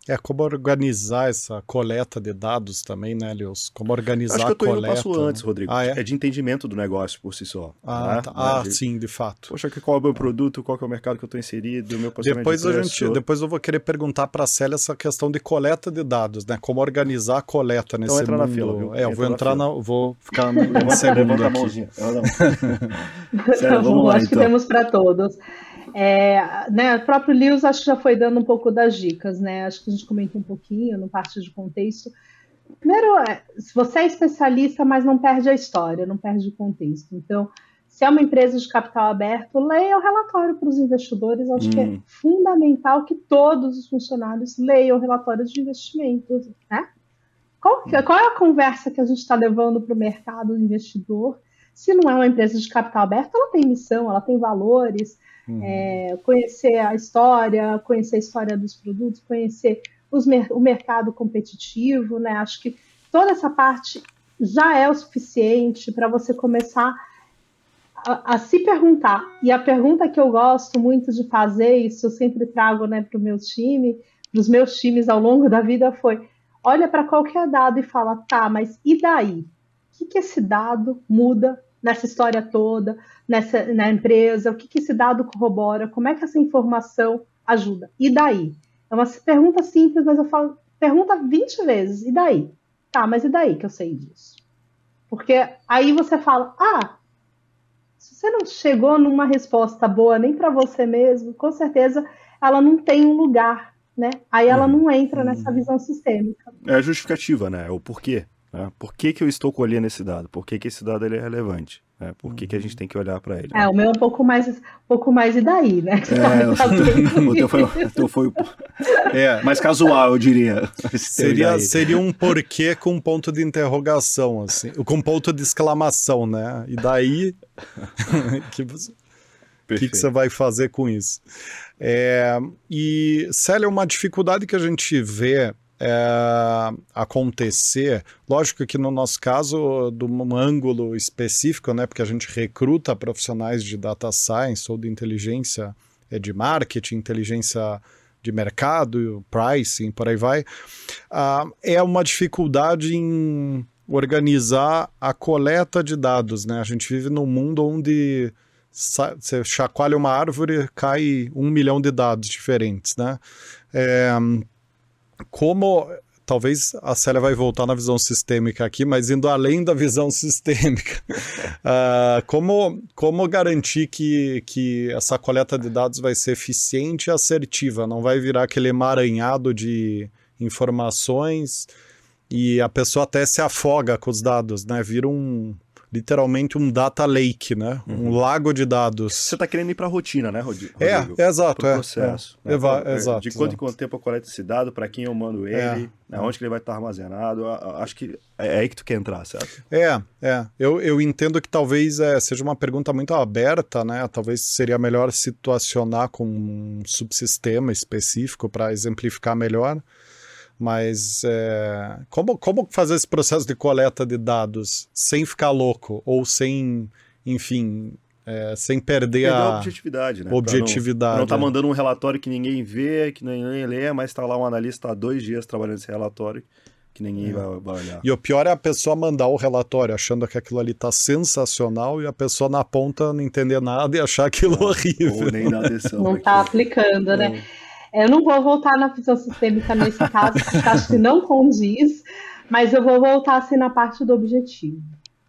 É, como organizar essa coleta de dados também, né, Leos? Como organizar Acho que eu tô a coleta. Indo passo antes, Rodrigo. Ah, é? é? de entendimento do negócio por si só. Ah, né? tá. ah de... sim, de fato. Poxa, qual é o meu produto, qual é o mercado que eu estou inserido, o meu depois de a gente, Depois eu vou querer perguntar para a Célia essa questão de coleta de dados, né? Como organizar a coleta então nesse então, entra mundo. Na fila, viu? É, eu vou entrar na, na vou ficar no segundo aqui. Sério, vamos lá, acho então. que temos para todos. É, né, o próprio Lewis acho que já foi dando um pouco das dicas, né? Acho que a gente comentou um pouquinho no parte de contexto. Primeiro, é, se você é especialista, mas não perde a história, não perde o contexto. Então, se é uma empresa de capital aberto, leia o relatório para os investidores. Acho hum. que é hum. fundamental que todos os funcionários leiam o relatório de investimentos, né? Qual, qual é a conversa que a gente está levando para o mercado investidor? Se não é uma empresa de capital aberto, ela tem missão, ela tem valores, Uhum. É, conhecer a história, conhecer a história dos produtos, conhecer os, o mercado competitivo, né? Acho que toda essa parte já é o suficiente para você começar a, a, se perguntar. E a pergunta que eu gosto muito de fazer, isso eu sempre trago né, para o meu time, para os meus times ao longo da vida, foi: olha para qualquer dado e fala, tá, mas e daí? O que, que esse dado muda nessa história toda, nessa na empresa, o que, que esse dado corrobora, como é que essa informação ajuda. E daí? É uma pergunta simples, mas eu falo, pergunta 20 vezes, e daí? Tá, mas e daí que eu sei disso? Porque aí você fala, ah, se você não chegou numa resposta boa nem para você mesmo, com certeza ela não tem um lugar, né? Aí ela uhum. não entra nessa uhum. visão sistêmica. É a justificativa, né? É o porquê. Né? Por que, que eu estou colhendo esse dado? Por que, que esse dado ele é relevante? Né? Por que, que a gente tem que olhar para ele? É, o meu é um pouco mais, um pouco mais e daí, né? É, o teu foi, o teu foi é, mais casual, eu diria. Seria, seria um porquê com um ponto de interrogação, assim, com ponto de exclamação, né? E daí, que você, o que, que, você vai fazer com isso? É, e, Célia, uma dificuldade que a gente vê é, acontecer. Lógico que no nosso caso, de um ângulo específico, né, porque a gente recruta profissionais de data science ou de inteligência é, de marketing, inteligência de mercado, pricing, por aí vai, uh, é uma dificuldade em organizar a coleta de dados. Né? A gente vive num mundo onde você chacoalha uma árvore, cai um milhão de dados diferentes. Né? É, como talvez a Célia vai voltar na visão sistêmica aqui, mas indo além da visão sistêmica, uh, como, como garantir que, que essa coleta de dados vai ser eficiente e assertiva, não vai virar aquele emaranhado de informações e a pessoa até se afoga com os dados, né? Vira um, literalmente um data lake, né? Uhum. Um lago de dados. Você está querendo ir para a rotina, né, Rodrigo? É, é exato. É, processo. É, né? é, exato. De quanto em quanto tempo eu coleto esse dado, para quem eu mando ele, é, né, onde que ele vai estar armazenado. Acho que é, é aí que tu quer entrar, certo? É, é. Eu, eu entendo que talvez seja uma pergunta muito aberta, né? Talvez seria melhor situacionar com um subsistema específico para exemplificar melhor. Mas é, como, como fazer esse processo de coleta de dados sem ficar louco ou sem, enfim, é, sem perder, perder a, a, objetividade, né? Objetividade. Pra não, não tá mandando um relatório que ninguém vê, que ninguém lê, mas está lá um analista há dois dias trabalhando nesse relatório que ninguém é. vai, vai, olhar. E o pior é a pessoa mandar o relatório achando que aquilo ali tá sensacional e a pessoa na ponta não entender nada e achar aquilo horrível. Ou nem dar atenção. Não tá aplicando, né? É. É, eu não vou voltar na visão sistêmica nesse caso, porque acho que não condiz, mas eu vou voltar assim na parte do objetivo.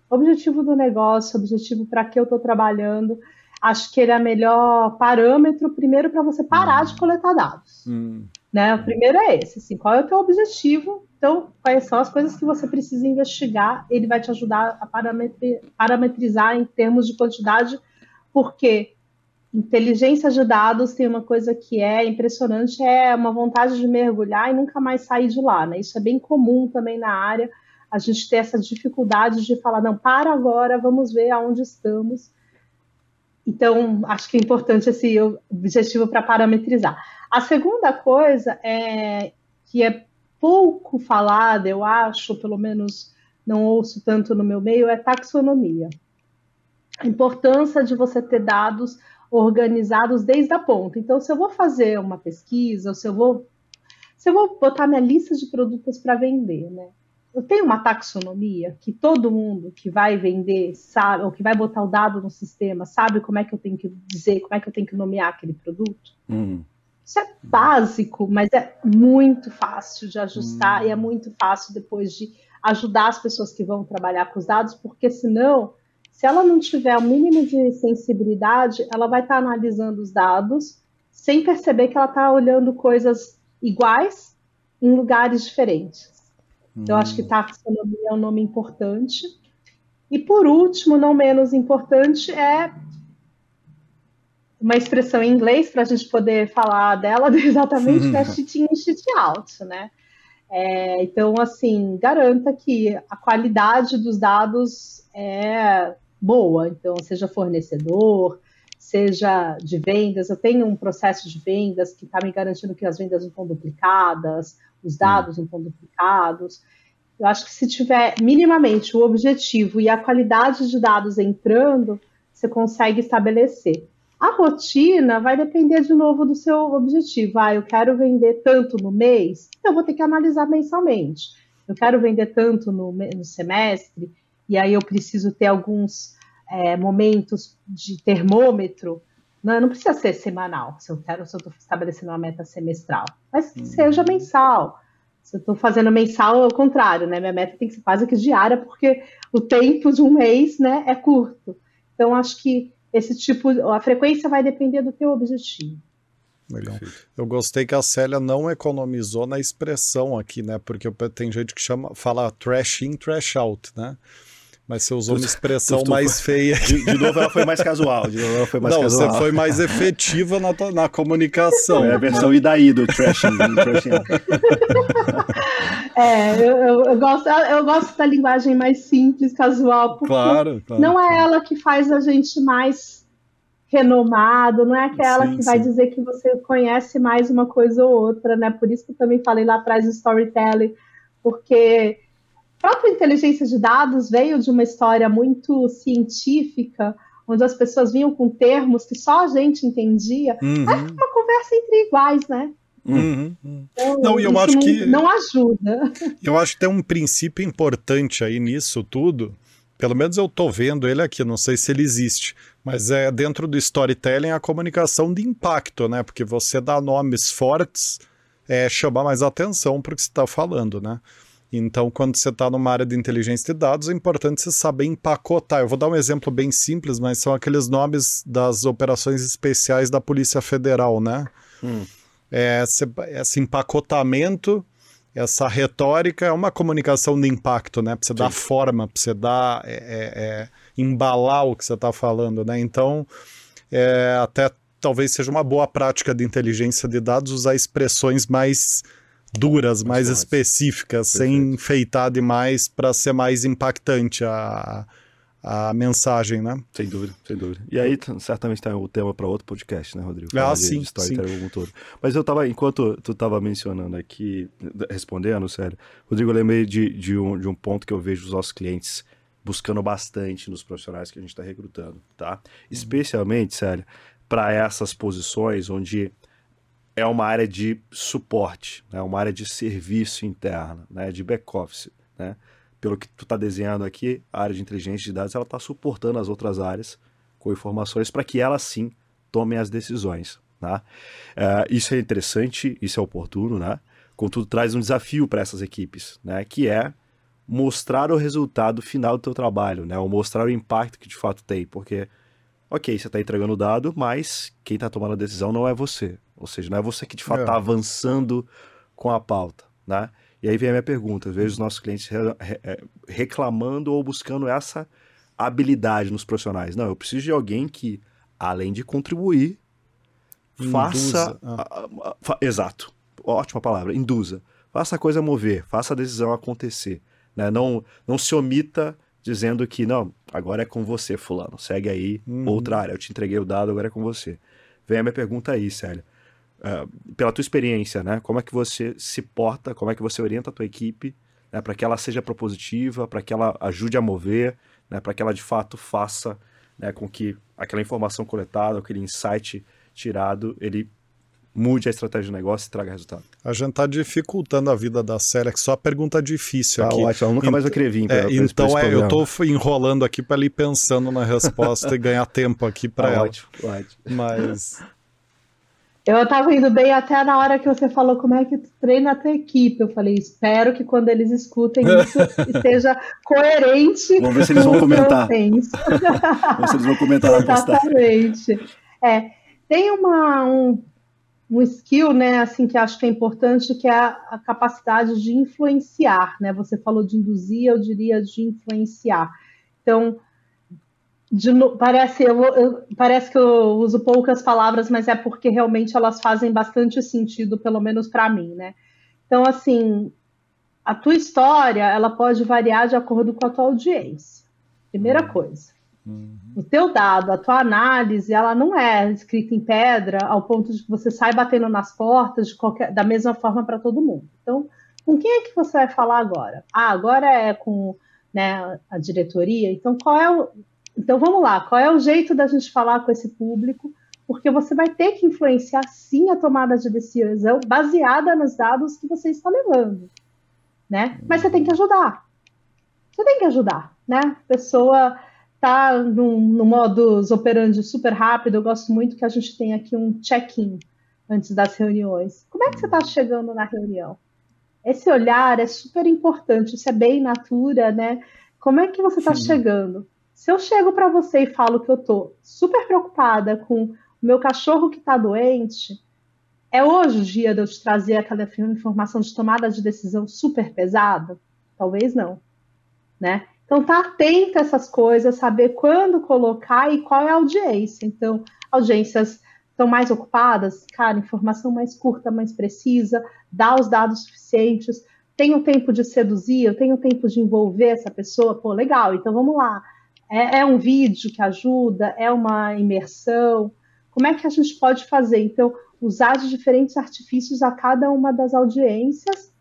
Objetivo do negócio, objetivo para que eu estou trabalhando. Acho que ele é o melhor parâmetro, primeiro, para você parar de coletar dados. Hum. Né? O primeiro é esse, assim, qual é o teu objetivo? Então, quais são as coisas que você precisa investigar? Ele vai te ajudar a parametrizar em termos de quantidade, porque inteligência de dados tem uma coisa que é impressionante, é uma vontade de mergulhar e nunca mais sair de lá, né? Isso é bem comum também na área, a gente ter essa dificuldade de falar, não, para agora, vamos ver aonde estamos. Então, acho que é importante esse objetivo para parametrizar. A segunda coisa é que é pouco falada, eu acho, pelo menos não ouço tanto no meu meio, é taxonomia. A importância de você ter dados organizados desde a ponta. Então, se eu vou fazer uma pesquisa, ou se eu vou, se eu vou botar minha lista de produtos para vender, né? Eu tenho uma taxonomia que todo mundo que vai vender sabe, ou que vai botar o dado no sistema, sabe como é que eu tenho que dizer, como é que eu tenho que nomear aquele produto. Hum. Isso é básico, mas é muito fácil de ajustar hum. e é muito fácil depois de ajudar as pessoas que vão trabalhar com os dados, porque senão, se ela não tiver o mínimo de sensibilidade, ela vai estar tá analisando os dados sem perceber que ela está olhando coisas iguais em lugares diferentes. Então, hum. acho que hum. taxonomia é um nome importante. E por último, não menos importante, é uma expressão em inglês para a gente poder falar dela exatamente, que é cheat in, cheat out, né? É, então, assim, garanta que a qualidade dos dados é boa. Então, seja fornecedor, seja de vendas. Eu tenho um processo de vendas que está me garantindo que as vendas não estão duplicadas, os dados não estão duplicados. Eu acho que se tiver minimamente o objetivo e a qualidade de dados entrando, você consegue estabelecer. A rotina vai depender de novo do seu objetivo. Ah, eu quero vender tanto no mês, então eu vou ter que analisar mensalmente. Eu quero vender tanto no, no semestre, e aí eu preciso ter alguns é, momentos de termômetro. Não, não precisa ser semanal, se eu quero, se eu estou estabelecendo uma meta semestral, mas que hum. seja mensal. Se eu estou fazendo mensal, é o contrário, né? Minha meta tem que ser quase que diária, porque o tempo de um mês né, é curto. Então, acho que esse tipo, a frequência vai depender do teu objetivo. Legal. Eu gostei que a Célia não economizou na expressão aqui, né? Porque tem gente que chama, fala trash in, trash out, né? Mas você usou uma expressão mais feia. De, de, novo, ela foi mais casual. De novo, ela foi mais Não, casual. você foi mais efetiva na, na comunicação. É a versão Idaí do trashing. é, eu, eu, eu, gosto, eu gosto da linguagem mais simples, casual. Porque claro, claro. Não é ela que faz a gente mais renomado, não é aquela sim, que vai dizer que você conhece mais uma coisa ou outra, né? Por isso que eu também falei lá atrás do storytelling, porque própria inteligência de dados veio de uma história muito científica, onde as pessoas vinham com termos que só a gente entendia. Uhum. É uma conversa entre iguais, né? Uhum. Então, não, eu acho não, que não ajuda. Eu acho que tem um princípio importante aí nisso tudo. Pelo menos eu tô vendo ele aqui, não sei se ele existe, mas é dentro do storytelling a comunicação de impacto, né? Porque você dá nomes fortes, é chamar mais atenção para o que você está falando, né? Então, quando você está numa área de inteligência de dados, é importante você saber empacotar. Eu vou dar um exemplo bem simples, mas são aqueles nomes das operações especiais da Polícia Federal, né? Hum. É, esse empacotamento, essa retórica é uma comunicação de impacto, né? Para você Sim. dar forma, para você dar, é, é, é, embalar o que você está falando, né? Então, é, até talvez seja uma boa prática de inteligência de dados usar expressões mais duras, mais específicas, Perfeito. sem enfeitar demais para ser mais impactante a, a mensagem, né? Sem dúvida, sem dúvida. E aí, certamente tem o tema para outro podcast, né, Rodrigo? Ah, sim, sim. Todo. Mas eu tava, enquanto tu tava mencionando aqui, respondendo, sério, Rodrigo, eu lembrei de, de, um, de um ponto que eu vejo os nossos clientes buscando bastante nos profissionais que a gente está recrutando, tá? Especialmente, sério, para essas posições onde é uma área de suporte, é né? uma área de serviço interno, né? de back-office. Né? Pelo que tu está desenhando aqui, a área de inteligência de dados ela está suportando as outras áreas com informações para que elas sim tomem as decisões. Né? Uh, isso é interessante, isso é oportuno, né? Contudo, traz um desafio para essas equipes, né? que é mostrar o resultado final do teu trabalho, né? ou mostrar o impacto que de fato tem, porque, ok, você está entregando o dado, mas quem está tomando a decisão não é você, ou seja, não é você que de fato está é. avançando com a pauta. Né? E aí vem a minha pergunta, vejo os nossos clientes é, reclamando ou buscando essa habilidade nos profissionais. Não, eu preciso de alguém que, além de contribuir, faça. Ah. exato. Ótima palavra, induza. Faça a coisa mover, faça a decisão acontecer. Né? Não, não se omita dizendo que, não, agora é com você, fulano. Segue aí uhum. outra área. Eu te entreguei o dado, agora é com você. Vem a minha pergunta aí, Célia. Uh, pela tua experiência, né? Como é que você se porta, como é que você orienta a tua equipe né? para que ela seja propositiva, para que ela ajude a mover, né? para que ela de fato faça né? com que aquela informação coletada, aquele insight tirado, ele mude a estratégia de negócio e traga resultado. A gente está dificultando a vida da que só pergunta difícil tá aqui. Ótimo, eu nunca mais vai querer vir. Pra, é, então é, eu estou enrolando aqui para ir pensando na resposta e ganhar tempo aqui para ah, ela. Ótimo, ótimo. Mas eu estava indo bem até na hora que você falou como é que tu treina a tua equipe. Eu falei, espero que quando eles escutem isso esteja coerente. Vamos ver se eles vão comentar. Vamos ver se eles vão comentar na postagem. Exatamente. É, tem uma, um, um skill, né, assim, que acho que é importante, que é a, a, capacidade de influenciar, né? Você falou de induzir, eu diria de influenciar. Então, de, parece, eu, eu, parece que eu uso poucas palavras, mas é porque realmente elas fazem bastante sentido, pelo menos para mim, né? Então, assim, a tua história, ela pode variar de acordo com a tua audiência. Primeira uhum. coisa. Uhum. O teu dado, a tua análise, ela não é escrita em pedra ao ponto de que você sai batendo nas portas de qualquer, da mesma forma para todo mundo. Então, com quem é que você vai falar agora? Ah, agora é com né, a diretoria. Então, qual é o, então vamos lá, qual é o jeito da gente falar com esse público? Porque você vai ter que influenciar sim a tomada de decisão baseada nos dados que você está levando, né? Mas você tem que ajudar. Você tem que ajudar, né? A pessoa tá no, no modus operandi super rápido. Eu gosto muito que a gente tenha aqui um check-in antes das reuniões. Como é que você está chegando na reunião? Esse olhar é super importante, isso é bem natura, né? Como é que você está chegando? Se eu chego para você e falo que eu estou super preocupada com o meu cachorro que está doente, é hoje o dia de eu te trazer aquela informação de tomada de decisão super pesada? Talvez não, né? Então tá atento a essas coisas, saber quando colocar e qual é a audiência. Então, audiências estão mais ocupadas, cara, informação mais curta, mais precisa, dá os dados suficientes, tenho tempo de seduzir, eu tenho tempo de envolver essa pessoa, pô, legal, então vamos lá é, é um vídeo que ajuda? É uma imersão? Como é que a gente pode fazer? Então, usar de diferentes artifícios a cada uma das audiências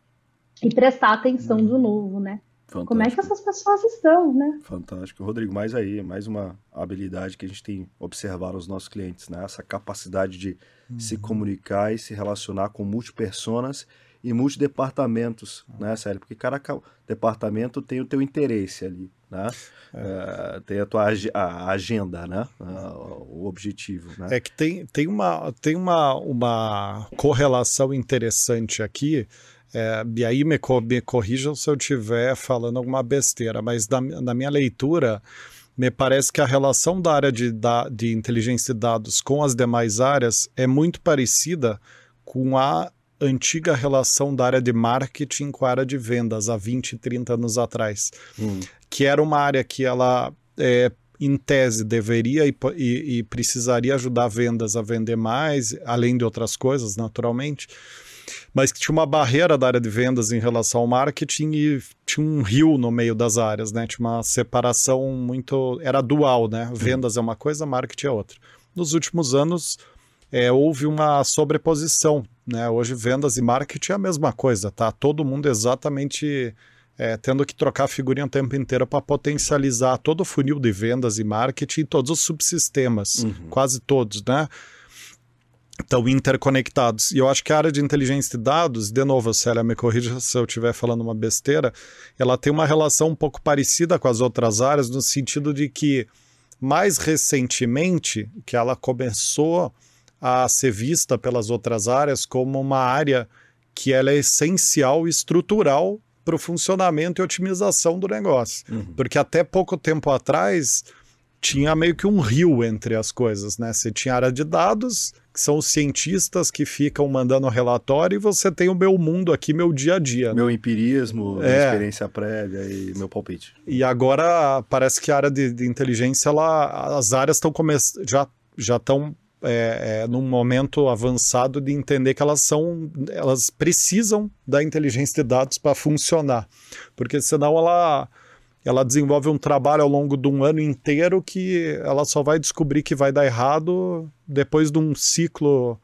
e prestar atenção de uhum. novo, né? Fantástico. Como é que essas pessoas estão, né? Fantástico. Rodrigo, mais aí, mais uma habilidade que a gente tem observado nos nossos clientes, né? Essa capacidade de uhum. se comunicar e se relacionar com multipersonas e multidepartamentos, né, Sério? Porque cada departamento tem o teu interesse ali né? É. Uh, tem a tua ag a agenda, né? Uh, o objetivo, né? É que tem, tem, uma, tem uma, uma correlação interessante aqui, é, e aí me, me corrijam se eu estiver falando alguma besteira, mas na, na minha leitura, me parece que a relação da área de, da, de inteligência de dados com as demais áreas é muito parecida com a antiga relação da área de marketing com a área de vendas há 20, 30 anos atrás. Hum que era uma área que ela, é, em tese, deveria e, e, e precisaria ajudar vendas a vender mais, além de outras coisas, naturalmente mas que tinha uma barreira da área de vendas em relação ao marketing e tinha um rio no meio das áreas, né? Tinha uma separação muito. Era dual, né? Vendas é uma coisa, marketing é outra. Nos últimos anos, é, houve uma sobreposição, né? Hoje, vendas e marketing é a mesma coisa, tá? Todo mundo exatamente é, tendo que trocar figurinha o tempo inteiro para potencializar todo o funil de vendas e marketing e todos os subsistemas, uhum. quase todos, né? Estão interconectados. E eu acho que a área de inteligência de dados, de novo, Célia, me corrija se eu estiver falando uma besteira, ela tem uma relação um pouco parecida com as outras áreas, no sentido de que, mais recentemente, que ela começou a ser vista pelas outras áreas como uma área que ela é essencial e estrutural para o funcionamento e otimização do negócio. Uhum. Porque até pouco tempo atrás tinha meio que um rio entre as coisas, né? Você tinha área de dados, que são os cientistas que ficam mandando relatório, e você tem o meu mundo aqui, meu dia a dia. Meu empirismo, é. minha experiência prévia e meu palpite. E agora parece que a área de, de inteligência, ela, as áreas estão começando, já já estão é, é, num momento avançado de entender que elas são, elas precisam da inteligência de dados para funcionar, porque senão ela ela desenvolve um trabalho ao longo de um ano inteiro que ela só vai descobrir que vai dar errado depois de um ciclo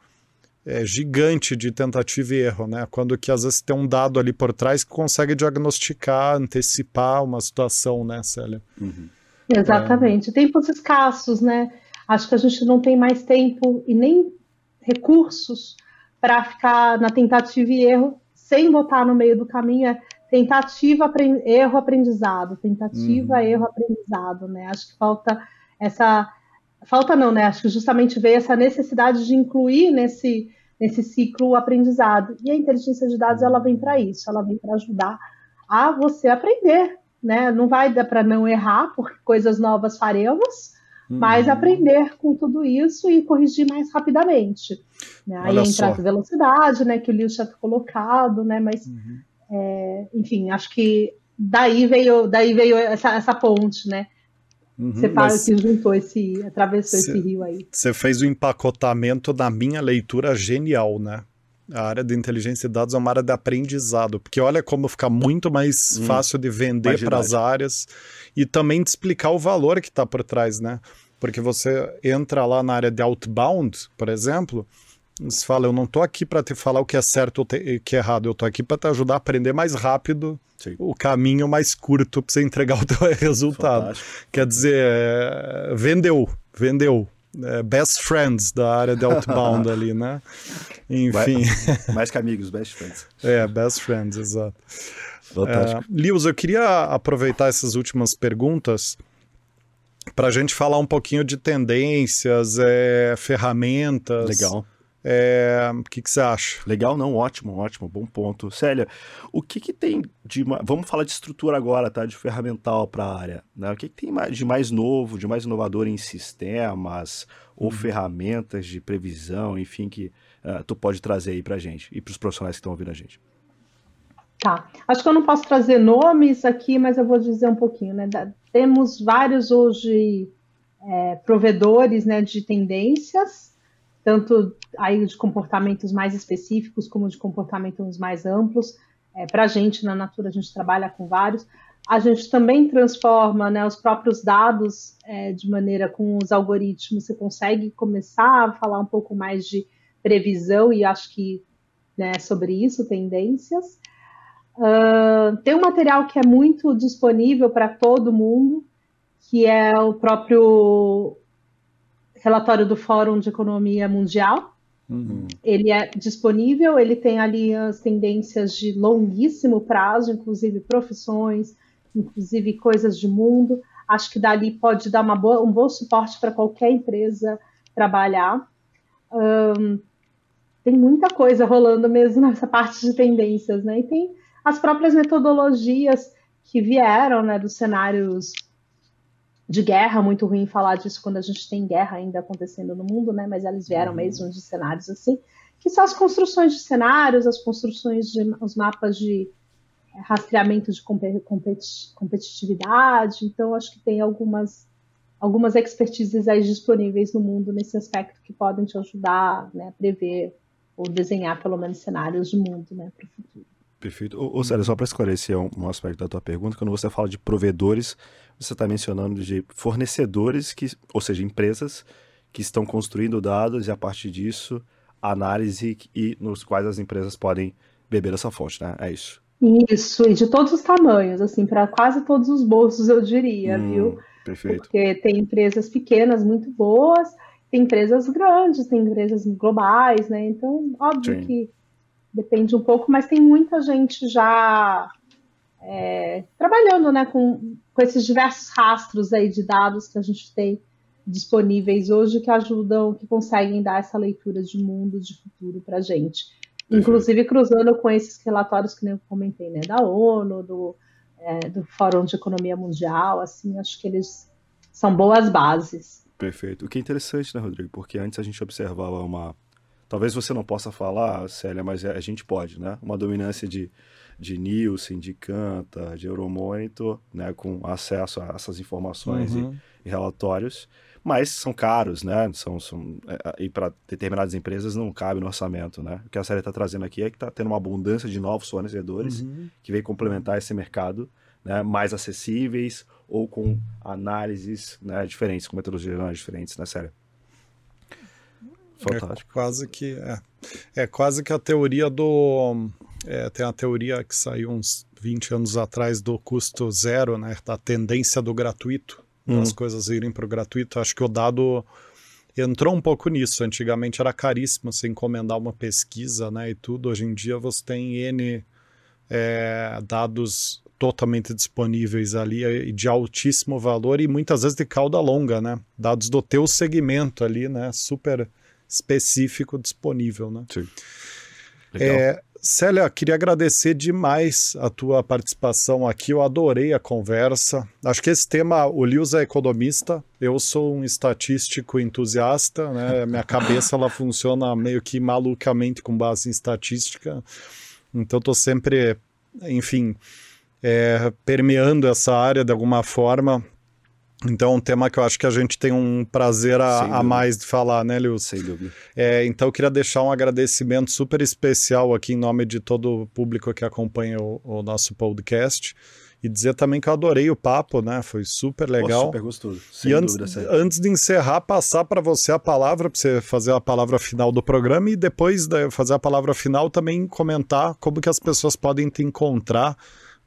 é, gigante de tentativa e erro, né? Quando que às vezes tem um dado ali por trás que consegue diagnosticar, antecipar uma situação, né, Célia? Uhum. Exatamente. É... Tempos escassos, né? Acho que a gente não tem mais tempo e nem recursos para ficar na tentativa e erro sem botar no meio do caminho é tentativa, erro, aprendizado, tentativa, uhum. erro, aprendizado, né? Acho que falta essa falta não, né? Acho que justamente veio essa necessidade de incluir nesse nesse ciclo o aprendizado. E a inteligência de dados ela vem para isso, ela vem para ajudar a você aprender, né? Não vai dar para não errar, porque coisas novas faremos, uhum. mas aprender com tudo isso e corrigir mais rapidamente. Né? Aí entra a velocidade, né? Que o Lewis tinha colocado, né? Mas, uhum. é, enfim, acho que daí veio, daí veio essa, essa ponte, né? Uhum, você fala que juntou esse, atravessou cê, esse rio aí. Você fez o empacotamento da minha leitura genial, né? A área de inteligência de dados é uma área de aprendizado, porque olha como fica muito mais hum, fácil de vender para as áreas e também de explicar o valor que está por trás, né? Porque você entra lá na área de outbound, por exemplo, você fala, eu não estou aqui para te falar o que é certo ou o que é errado, eu estou aqui para te ajudar a aprender mais rápido Sim. o caminho mais curto para você entregar o teu resultado. Fantástico. Quer dizer, é, vendeu, vendeu é, best friends da área de outbound ali, né? Enfim. Mais que amigos, best friends. É, best friends, exato. Fantástico. É, Lewis, eu queria aproveitar essas últimas perguntas para a gente falar um pouquinho de tendências, é, ferramentas. Legal. É, o que, que, você acha? Legal, não, ótimo, ótimo, bom ponto. Célia, o que, que tem de. Vamos falar de estrutura agora, tá? De ferramental para a área. Né? O que, que, tem de mais novo, de mais inovador em sistemas ou uhum. ferramentas de previsão, enfim, que uh, tu pode trazer aí para gente e para os profissionais que estão ouvindo a gente? Tá. Acho que eu não posso trazer nomes aqui, mas eu vou dizer um pouquinho, né? Da, temos vários hoje é, provedores né, de tendências tanto aí de comportamentos mais específicos como de comportamentos mais amplos. É, Para a gente, na Natura, a gente trabalha com vários. A gente também transforma né, os próprios dados é, de maneira com os algoritmos. Você consegue começar a falar um pouco mais de previsão e acho que né, sobre isso, tendências. Uh, tem um material que é muito disponível para todo mundo, que é o próprio relatório do Fórum de Economia Mundial. Uhum. Ele é disponível, ele tem ali as tendências de longuíssimo prazo, inclusive profissões, inclusive coisas de mundo. Acho que dali pode dar boa, um bom suporte para qualquer empresa trabalhar. Um, tem muita coisa rolando mesmo nessa parte de tendências, né? E tem as próprias metodologias que vieram né, dos cenários de guerra, muito ruim falar disso quando a gente tem guerra ainda acontecendo no mundo, né? Mas eles vieram uhum. mesmo de cenários assim, que são as construções de cenários, as construções de os mapas de é, rastreamento de competitividade. Então, acho que tem algumas algumas expertises aí disponíveis no mundo nesse aspecto que podem te ajudar né, a prever ou desenhar pelo menos cenários de mundo né, para o futuro. Perfeito. Ô, ô Sérgio, só para esclarecer um, um, aspecto da tua pergunta, quando você fala de provedores, você está mencionando de fornecedores, que, ou seja, empresas que estão construindo dados e a partir disso, análise e nos quais as empresas podem beber essa fonte, né? É isso. Isso, e de todos os tamanhos, assim, para quase todos os bolsos, eu diria, hum, viu? Perfeito. Porque tem empresas pequenas muito boas, tem empresas grandes, tem empresas globais, né? Então, óbvio Sim. que depende um pouco, mas tem muita gente já é, trabalhando né, com, com esses diversos rastros aí de dados que a gente tem disponíveis hoje que ajudam, que conseguem dar essa leitura de mundo, de futuro para a gente. Inclusive cruzando com esses relatórios que eu comentei, né, da ONU, do, é, do Fórum de Economia Mundial, assim, acho que eles são boas bases. Perfeito. O que é interessante, né, Rodrigo? Porque antes a gente observava uma. Talvez você não possa falar, Célia, mas a gente pode, né? Uma dominância de, de Nielsen, de Canta, de Euromonitor, né? Com acesso a essas informações uhum. e, e, relatórios. Mas são caros, né? São, são, é, e para determinadas empresas não cabe no orçamento, né? O que a Célia está trazendo aqui é que está tendo uma abundância de novos fornecedores uhum. que vem complementar esse mercado né, mais acessíveis ou com análises né, diferentes, com metodologias diferentes, né, sério? Fantástico. É quase que é, é quase que a teoria do é, tem a teoria que saiu uns 20 anos atrás do custo zero, né, da tendência do gratuito, hum. as coisas irem para o gratuito. Acho que o dado entrou um pouco nisso. Antigamente era caríssimo você encomendar uma pesquisa, né, e tudo. Hoje em dia você tem n é, dados totalmente disponíveis ali e de altíssimo valor e muitas vezes de cauda longa, né? Dados do teu segmento ali, né? Super específico disponível, né? Sim. Legal. É, Célia, queria agradecer demais a tua participação aqui. Eu adorei a conversa. Acho que esse tema, o Lewis é economista, eu sou um estatístico entusiasta, né? Minha cabeça ela funciona meio que malucamente com base em estatística. Então estou sempre, enfim, é, permeando essa área de alguma forma. Então, um tema que eu acho que a gente tem um prazer a, a mais de falar, né, Lewis? Sem dúvida. É, então, eu queria deixar um agradecimento super especial aqui em nome de todo o público que acompanha o, o nosso podcast. E dizer também que eu adorei o papo, né? Foi super legal. Pô, super gostoso. Sem e antes, dúvida, antes de encerrar, passar para você a palavra, para você fazer a palavra final do programa e depois de fazer a palavra final também comentar como que as pessoas podem te encontrar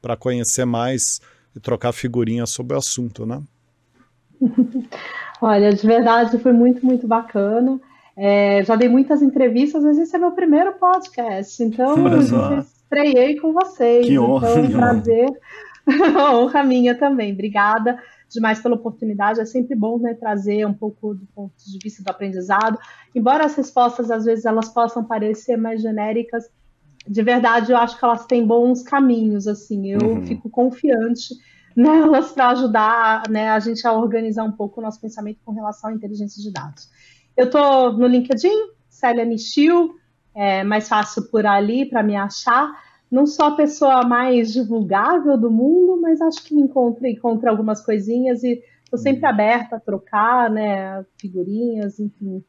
para conhecer mais e trocar figurinhas sobre o assunto, né? Olha, de verdade foi muito, muito bacana. É, já dei muitas entrevistas, mas esse é meu primeiro podcast, então estreiei com vocês. Que honra, então, é um prazer, honra minha também. Obrigada demais pela oportunidade. É sempre bom né, trazer um pouco do ponto de vista do aprendizado. Embora as respostas às vezes elas possam parecer mais genéricas, de verdade, eu acho que elas têm bons caminhos, assim, eu uhum. fico confiante nelas para ajudar né, a gente a organizar um pouco o nosso pensamento com relação à inteligência de dados. Eu estou no LinkedIn, Célia Nichil, é mais fácil por ali para me achar. Não sou a pessoa mais divulgável do mundo, mas acho que me encontro, encontro algumas coisinhas e estou sempre aberta a trocar, né, figurinhas, enfim.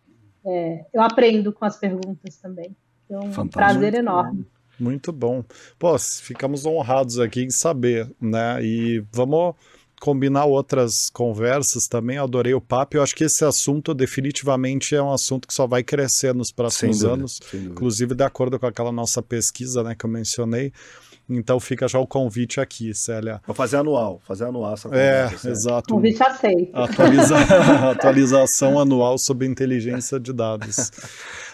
É, eu aprendo com as perguntas também. Então, um prazer enorme. Muito bom. Pô, ficamos honrados aqui em saber, né? E vamos combinar outras conversas também. Eu adorei o papo. Eu acho que esse assunto definitivamente é um assunto que só vai crescer nos próximos dúvida, anos, inclusive de acordo com aquela nossa pesquisa, né, que eu mencionei. Então fica já o convite aqui, Célia. Vou fazer anual, fazer anual essa é, conversa. É, exato. Convite aceito. Atualiza... atualização anual sobre inteligência de dados.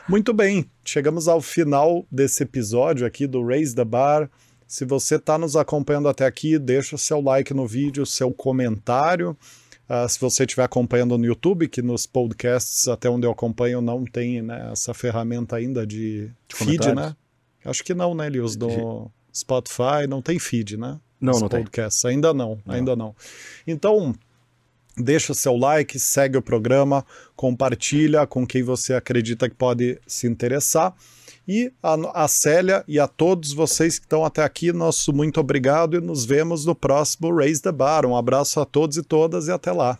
Muito bem, chegamos ao final desse episódio aqui do Raise the Bar. Se você está nos acompanhando até aqui, deixa seu like no vídeo, seu comentário. Uh, se você estiver acompanhando no YouTube, que nos podcasts, até onde eu acompanho, não tem né, essa ferramenta ainda de, de feed, né? Acho que não, né, Lios? Do Spotify não tem feed, né? Não, Os não podcasts. tem. Ainda não, não, ainda não. Então, deixa seu like, segue o programa, compartilha com quem você acredita que pode se interessar. E a, a Célia e a todos vocês que estão até aqui, nosso muito obrigado e nos vemos no próximo Raise the Bar. Um abraço a todos e todas e até lá.